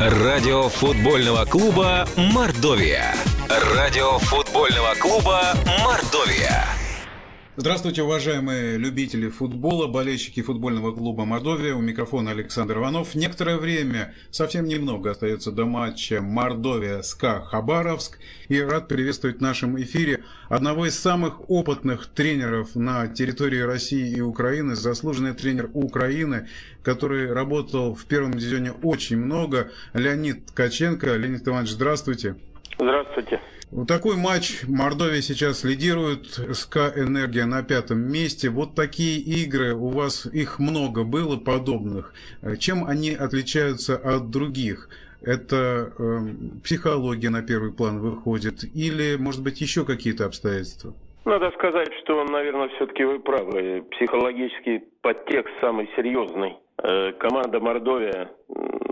Радио футбольного клуба «Мордовия». Радио футбольного клуба «Мордовия». Здравствуйте, уважаемые любители футбола, болельщики футбольного клуба «Мордовия». У микрофона Александр Иванов. Некоторое время, совсем немного остается до матча «Мордовия-СКА Хабаровск». И рад приветствовать в нашем эфире одного из самых опытных тренеров на территории России и Украины, заслуженный тренер Украины, который работал в первом дивизионе очень много, Леонид Ткаченко. Леонид Иванович, здравствуйте. Здравствуйте. Вот такой матч. Мордовия сейчас лидирует, СК «Энергия» на пятом месте. Вот такие игры, у вас их много было подобных. Чем они отличаются от других? Это э, психология на первый план выходит или, может быть, еще какие-то обстоятельства? Надо сказать, что, наверное, все-таки вы правы. Психологический подтекст самый серьезный. Э, команда Мордовия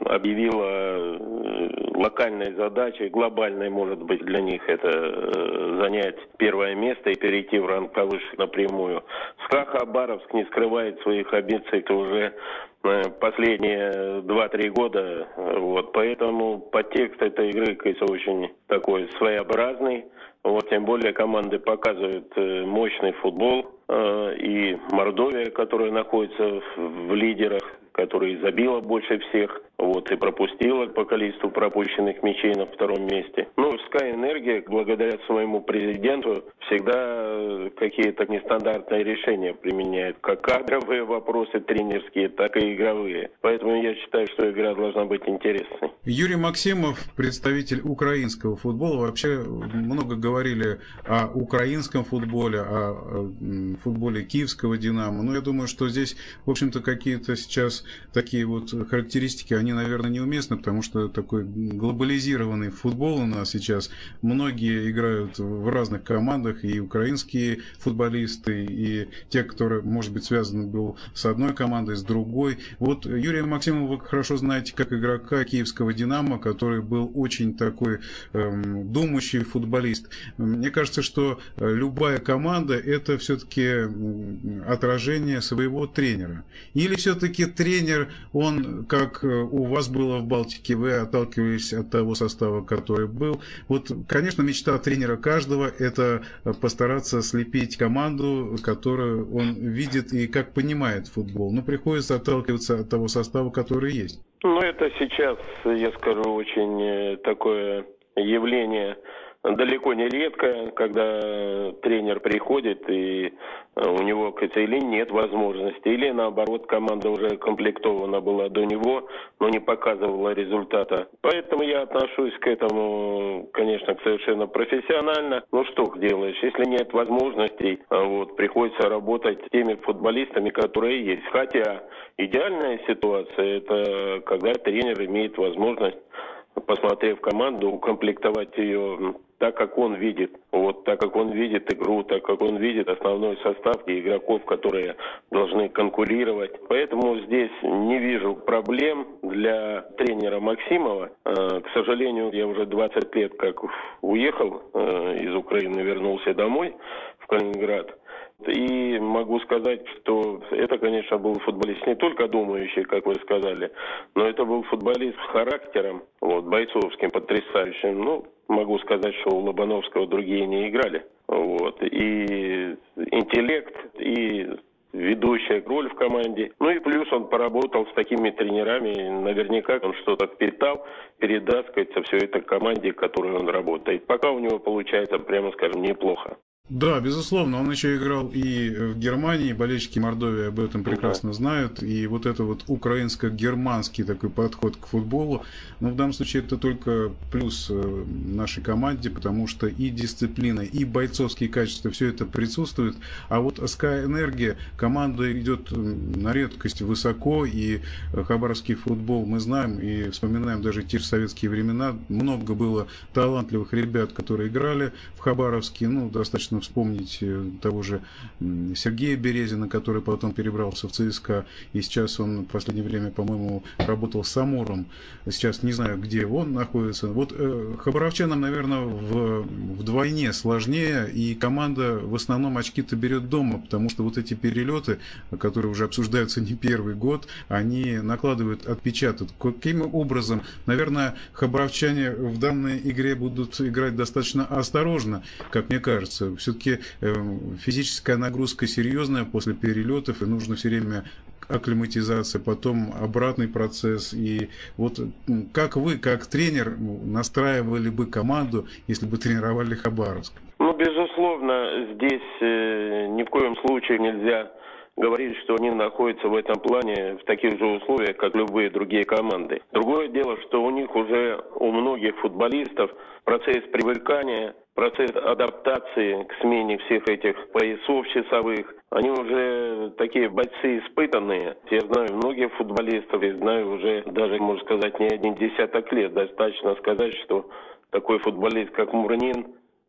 объявила э, локальной задачей, глобальной, может быть, для них это э, занять первое место и перейти в ранг повыше напрямую. СКА Хабаровск не скрывает своих амбиций уже последние 2-3 года. Вот, поэтому подтекст этой игры, конечно, очень такой своеобразный. Вот, тем более команды показывают мощный футбол. И Мордовия, которая находится в лидерах которая забила больше всех, вот, и пропустила по количеству пропущенных мячей на втором месте. Ну, Sky Энергия, благодаря своему президенту, всегда какие-то нестандартные решения применяет, как кадровые вопросы тренерские, так и игровые. Поэтому я считаю, что игра должна быть интересной. Юрий Максимов, представитель украинского футбола, вообще много говорили о украинском футболе, о футболе киевского «Динамо». Но я думаю, что здесь, в общем-то, какие-то сейчас такие вот характеристики, они, наверное, неуместны, потому что такой глобализированный футбол у нас сейчас. Многие играют в разных командах, и украинские футболисты, и те, которые, может быть, связаны был с одной командой, с другой. Вот Юрия Максимова вы хорошо знаете как игрока киевского «Динамо», который был очень такой эм, думающий футболист. Мне кажется, что любая команда – это все-таки отражение своего тренера. Или все-таки тренер тренер, он, как э, у вас было в Балтике, вы отталкивались от того состава, который был. Вот, конечно, мечта тренера каждого – это постараться слепить команду, которую он видит и как понимает футбол. Но приходится отталкиваться от того состава, который есть. Ну, это сейчас, я скажу, очень э, такое явление далеко не редко, когда тренер приходит и э, у него или нет возможности, или наоборот команда уже комплектована была до него, но не показывала результата. Поэтому я отношусь к этому, конечно, совершенно профессионально. Ну что делаешь, если нет возможностей, а вот, приходится работать с теми футболистами, которые есть. Хотя идеальная ситуация это когда тренер имеет возможность посмотрев команду, укомплектовать ее так, как он видит. Вот так, как он видит игру, так, как он видит основной состав и игроков, которые должны конкурировать. Поэтому здесь не вижу проблем для тренера Максимова. Э, к сожалению, я уже 20 лет как уехал э, из Украины, вернулся домой в Калининград. И могу сказать, что это, конечно, был футболист не только думающий, как вы сказали, но это был футболист с характером, вот, бойцовским, потрясающим. Ну, могу сказать, что у Лобановского другие не играли. Вот. И интеллект, и ведущая роль в команде. Ну и плюс он поработал с такими тренерами, наверняка он что-то впитал, передаст, сказать, все это команде, в которой он работает. Пока у него получается, прямо скажем, неплохо. Да, безусловно, он еще играл и в Германии, болельщики Мордовии об этом прекрасно знают, и вот это вот украинско-германский такой подход к футболу, но в данном случае это только плюс э, нашей команде, потому что и дисциплина, и бойцовские качества, все это присутствует, а вот Sky Энергия, команда идет на редкость высоко, и хабаровский футбол мы знаем и вспоминаем даже те же советские времена, много было талантливых ребят, которые играли в Хабаровске, ну, достаточно можно вспомнить того же Сергея Березина, который потом перебрался в ЦСКА, и сейчас он в последнее время, по-моему, работал с Амуром. Сейчас не знаю, где он находится. Вот хабаровчанам, наверное, в, вдвойне сложнее, и команда в основном очки-то берет дома, потому что вот эти перелеты, которые уже обсуждаются не первый год, они накладывают отпечаток. Каким образом, наверное, хабаровчане в данной игре будут играть достаточно осторожно, как мне кажется. Все-таки э, физическая нагрузка серьезная после перелетов, и нужно все время акклиматизация, потом обратный процесс. И вот как вы, как тренер, настраивали бы команду, если бы тренировали Хабаровск? Ну, безусловно, здесь э, ни в коем случае нельзя говорить, что они находятся в этом плане в таких же условиях, как любые другие команды. Другое дело, что у них уже, у многих футболистов, процесс привыкания, процесс адаптации к смене всех этих поясов часовых, они уже такие бойцы испытанные. Я знаю многих футболистов, и знаю уже даже, можно сказать, не один десяток лет. Достаточно сказать, что такой футболист, как Мурнин,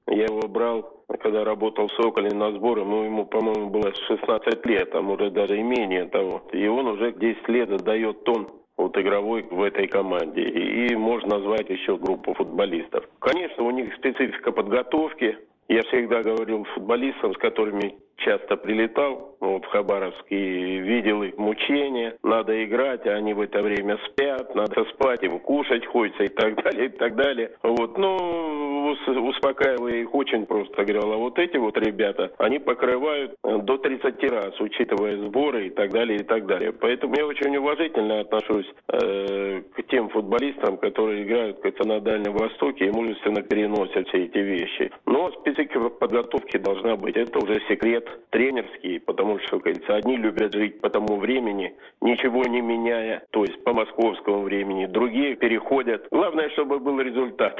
я его брал, когда работал в Соколе на сборы, ну, ему, по-моему, было 16 лет, а может даже и менее того. И он уже 10 лет отдает тон вот игровой в этой команде. И можно назвать еще группу футболистов. Конечно, у них специфика подготовки. Я всегда говорил футболистам, с которыми часто прилетал вот, в Хабаровск и видел их мучения. Надо играть, а они в это время спят, надо спать, им кушать хочется и так далее, и так далее. Вот, ну, успокаивая их очень просто говорил, а вот эти вот ребята, они покрывают э, до 30 раз, учитывая сборы и так далее, и так далее. Поэтому я очень уважительно отношусь э, к тем футболистам, которые играют как-то на Дальнем Востоке и мужественно переносят все эти вещи. Но специфика подготовки должна быть. Это уже секрет тренерский, потому что, говорится, одни любят жить по тому времени, ничего не меняя, то есть по московскому времени, другие переходят. Главное, чтобы был результат.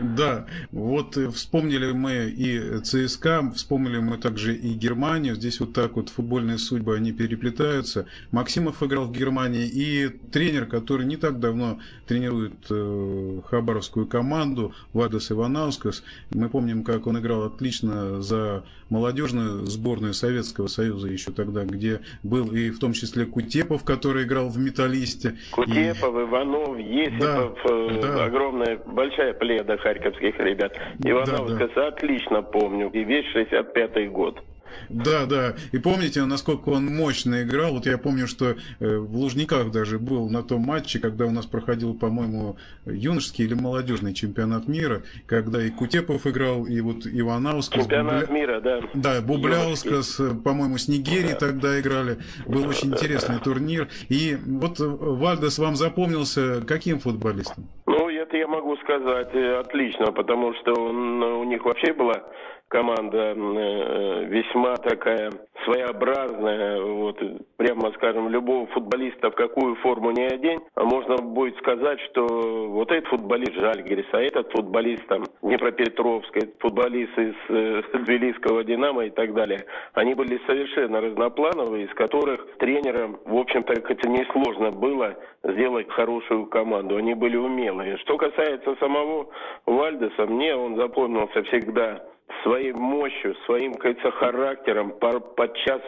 Да, вот э, вспомнили мы и ЦСКА, вспомнили мы также и Германию. Здесь вот так вот футбольные судьбы, они переплетаются. Максимов играл в Германии и тренер, который не так давно тренирует э, хабаровскую команду, Вадас Иванаускас. Мы помним, как он играл отлично за молодежную сборную Советского Союза еще тогда, где был и в том числе Кутепов, который играл в «Металлисте». Кутепов, и... Иванов, Есипов, да, э, да. огромная, большая пледа харьковских ребят. Ивановская да, да. отлично помню, и весь 65-й год. Да, да. И помните, насколько он мощно играл? Вот я помню, что э, в Лужниках даже был на том матче, когда у нас проходил, по-моему, юношеский или молодежный чемпионат мира, когда и Кутепов играл, и вот Иванаускас. Чемпионат Бубля... мира, да. Да, Бубляускас, по-моему, с Нигерией да. тогда играли. Был да, очень да, интересный да. турнир. И вот Вальдес вам запомнился каким футболистом? Ну, это я могу сказать э, отлично, потому что он, у них вообще была команда э, весьма такая своеобразная, вот, прямо скажем, любого футболиста в какую форму не одень, а можно будет сказать, что вот этот футболист Жальгерис, а этот футболист там Днепропетровск, футболист из э, Тбилисского Динамо и так далее, они были совершенно разноплановые, из которых тренерам, в общем-то, это несложно было сделать хорошую команду, они были умелые. Что касается самого Вальдеса, мне он запомнился всегда своей мощью, своим, кажется, характером, подчас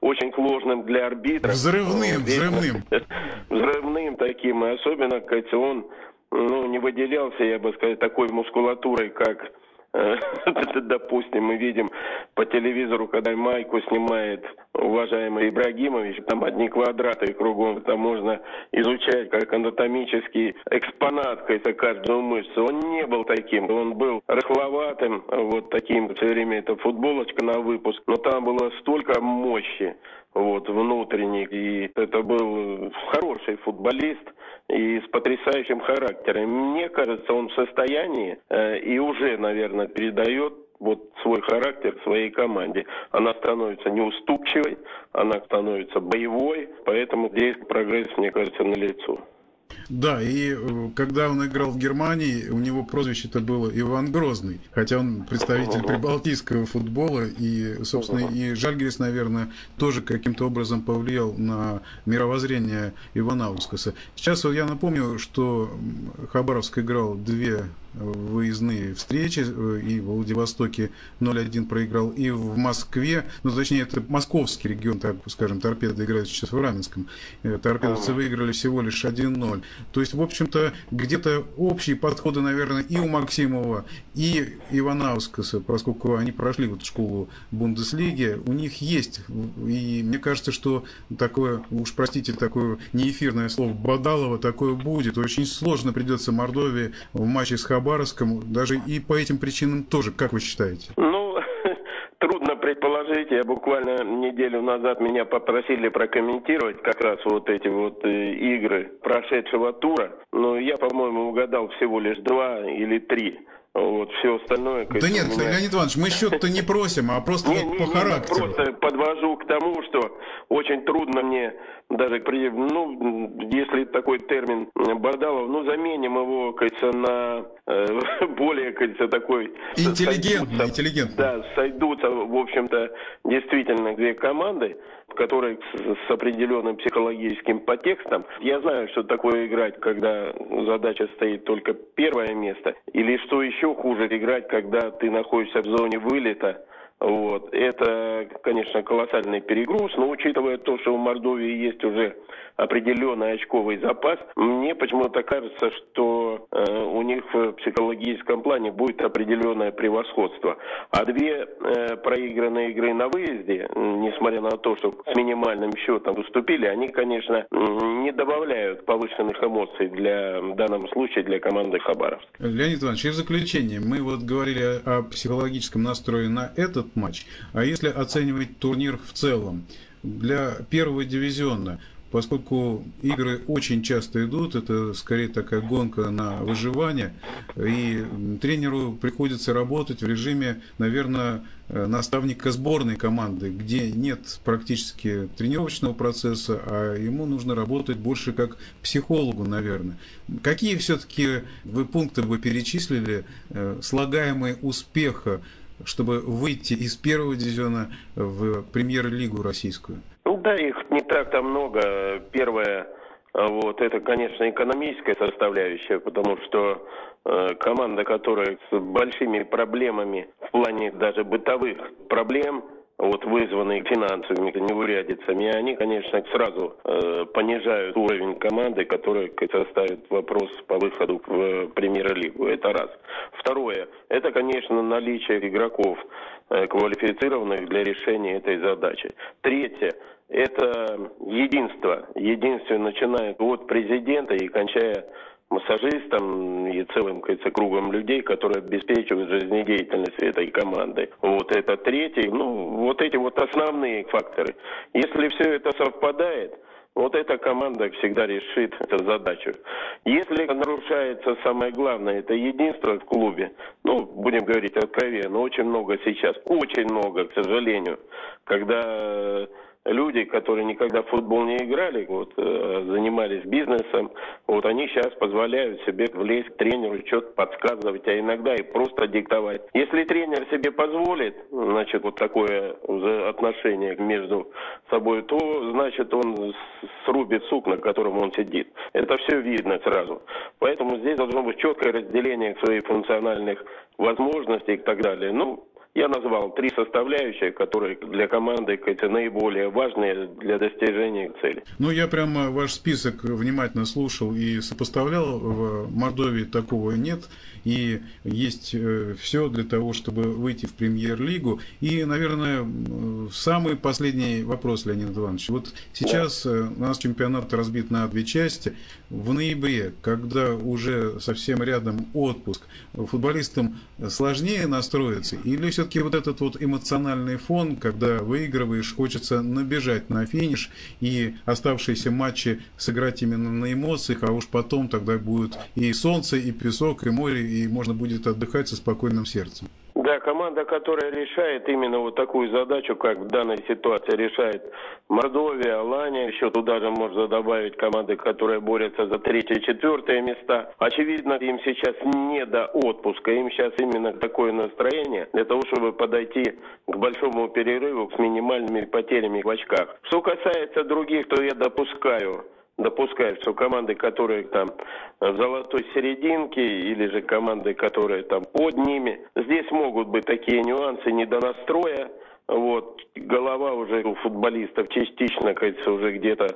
очень сложным для арбитра. Взрывным, взрывным. Взрывным таким, и особенно, кажется, он ну, не выделялся, я бы сказал, такой мускулатурой, как допустим, мы видим по телевизору, когда майку снимает уважаемый Ибрагимович, там одни квадраты кругом, там можно изучать как анатомический экспонат это каждую мышцу. Он не был таким, он был рыхловатым, вот таким, все время это футболочка на выпуск, но там было столько мощи, вот, внутренний, и это был хороший футболист, и с потрясающим характером. Мне кажется, он в состоянии э, и уже, наверное, передает вот свой характер своей команде. Она становится неуступчивой, она становится боевой, поэтому здесь прогресс, мне кажется, налицо. Да, и э, когда он играл в Германии, у него прозвище-то было Иван Грозный, хотя он представитель прибалтийского футбола, и, собственно, и Жальгерис, наверное, тоже каким-то образом повлиял на мировоззрение Ивана Аускаса. Сейчас я напомню, что Хабаровск играл две выездные встречи, э, и в Владивостоке 0-1 проиграл, и в Москве, ну, точнее, это московский регион, так скажем, торпеды играют сейчас в Раменском. Э, торпедовцы выиграли всего лишь 1-0. То есть, в общем-то, где-то общие подходы, наверное, и у Максимова, и Иванаускаса, поскольку они прошли вот школу Бундеслиги, у них есть. И мне кажется, что такое, уж простите, такое неэфирное слово Бадалова, такое будет. Очень сложно придется Мордовии в матче с Хабаровском, даже и по этим причинам тоже. Как вы считаете? Ну, трудно предположить. Я буквально неделю назад меня попросили прокомментировать как раз вот эти вот э, игры прошедшего тура. Но я, по-моему, угадал всего лишь два или три. Вот, все остальное... Да нет, меня... Леонид Иванович, мы счет-то не просим, а просто не, не, по не, характеру. Просто подвожу к тому, что очень трудно мне даже, ну, если такой термин Бардалов, ну, заменим его, кажется, на э, более, кажется, такой... Интеллигентный, сойдутся, интеллигентный. Да, сойдутся, в общем-то, действительно две команды которые с, с определенным психологическим подтекстом. Я знаю, что такое играть, когда задача стоит только первое место, или что еще хуже играть, когда ты находишься в зоне вылета, вот. Это, конечно, колоссальный перегруз, но учитывая то, что у Мордовии есть уже определенный очковый запас, мне почему-то кажется, что э, у них в психологическом плане будет определенное превосходство. А две э, проигранные игры на выезде, несмотря на то, что с минимальным счетом выступили, они, конечно, не добавляют повышенных эмоций для, в данном случае для команды Хабаровск. Леонид Иванович, и в заключение, мы вот говорили о психологическом настрое на этот этот матч. А если оценивать турнир в целом, для первого дивизиона, поскольку игры очень часто идут, это скорее такая гонка на выживание, и тренеру приходится работать в режиме, наверное, наставника сборной команды, где нет практически тренировочного процесса, а ему нужно работать больше как психологу, наверное. Какие все-таки вы пункты бы перечислили, э, слагаемые успеха чтобы выйти из первого дивизиона в премьер-лигу российскую? Ну да, их не так-то много. Первое, вот, это, конечно, экономическая составляющая, потому что э, команда, которая с большими проблемами в плане даже бытовых проблем, вот вызванные финансовыми неурядицами, они, конечно, сразу э, понижают уровень команды, которая составит вопрос по выходу в э, премьер-лигу. Это раз. Второе, это, конечно, наличие игроков, э, квалифицированных для решения этой задачи. Третье, это единство. Единство начиная от президента и кончая массажистом и целым, кажется, кругом людей, которые обеспечивают жизнедеятельность этой команды. Вот это третий, ну, вот эти вот основные факторы. Если все это совпадает, вот эта команда всегда решит эту задачу. Если нарушается самое главное, это единство в клубе, ну, будем говорить откровенно, очень много сейчас, очень много, к сожалению, когда люди, которые никогда в футбол не играли, вот, э, занимались бизнесом, вот они сейчас позволяют себе влезть к тренеру, что-то подсказывать, а иногда и просто диктовать. Если тренер себе позволит, значит, вот такое отношение между собой, то, значит, он срубит сук, на котором он сидит. Это все видно сразу. Поэтому здесь должно быть четкое разделение своих функциональных возможностей и так далее. Ну, я назвал три составляющие, которые для команды кажется, наиболее важные для достижения цели. Ну, я прямо ваш список внимательно слушал и сопоставлял. В Мордовии такого нет. И есть э, все для того, чтобы выйти в премьер-лигу. И, наверное, самый последний вопрос, Леонид Иванович. Вот сейчас. Э, у нас чемпионат разбит на две части. В ноябре, когда уже совсем рядом отпуск, футболистам сложнее настроиться или все все-таки вот этот вот эмоциональный фон, когда выигрываешь, хочется набежать на финиш и оставшиеся матчи сыграть именно на эмоциях, а уж потом тогда будет и солнце, и песок, и море, и можно будет отдыхать со спокойным сердцем. Да, команда, которая решает именно вот такую задачу, как в данной ситуации решает Мордовия, Алания, еще туда же можно добавить команды, которые борются за третье, четвертое места. Очевидно, им сейчас не до отпуска, им сейчас именно такое настроение для того, чтобы подойти к большому перерыву с минимальными потерями в очках. Что касается других, то я допускаю допускать, что команды, которые там в золотой серединке, или же команды, которые там под ними, здесь могут быть такие нюансы недонастроя, вот, голова уже у футболистов частично, кажется, уже где-то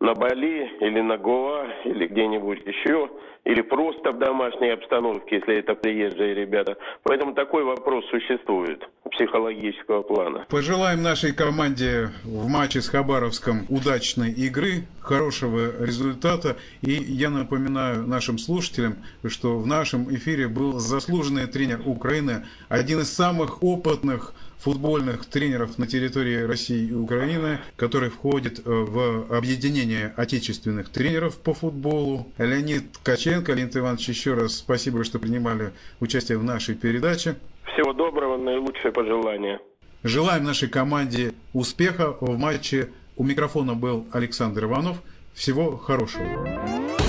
на Бали или на Гоа или где-нибудь еще, или просто в домашней обстановке, если это приезжие ребята. Поэтому такой вопрос существует психологического плана. Пожелаем нашей команде в матче с Хабаровском удачной игры, хорошего результата. И я напоминаю нашим слушателям, что в нашем эфире был заслуженный тренер Украины, один из самых опытных футбольных тренеров на территории России и Украины, который входит э, в объединение отечественных тренеров по футболу. Леонид Каченко, Леонид Иванович, еще раз спасибо, что принимали участие в нашей передаче. Всего доброго, наилучшие пожелания. Желаем нашей команде успеха в матче. У микрофона был Александр Иванов. Всего хорошего.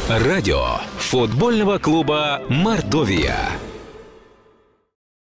Радио футбольного клуба «Мордовия».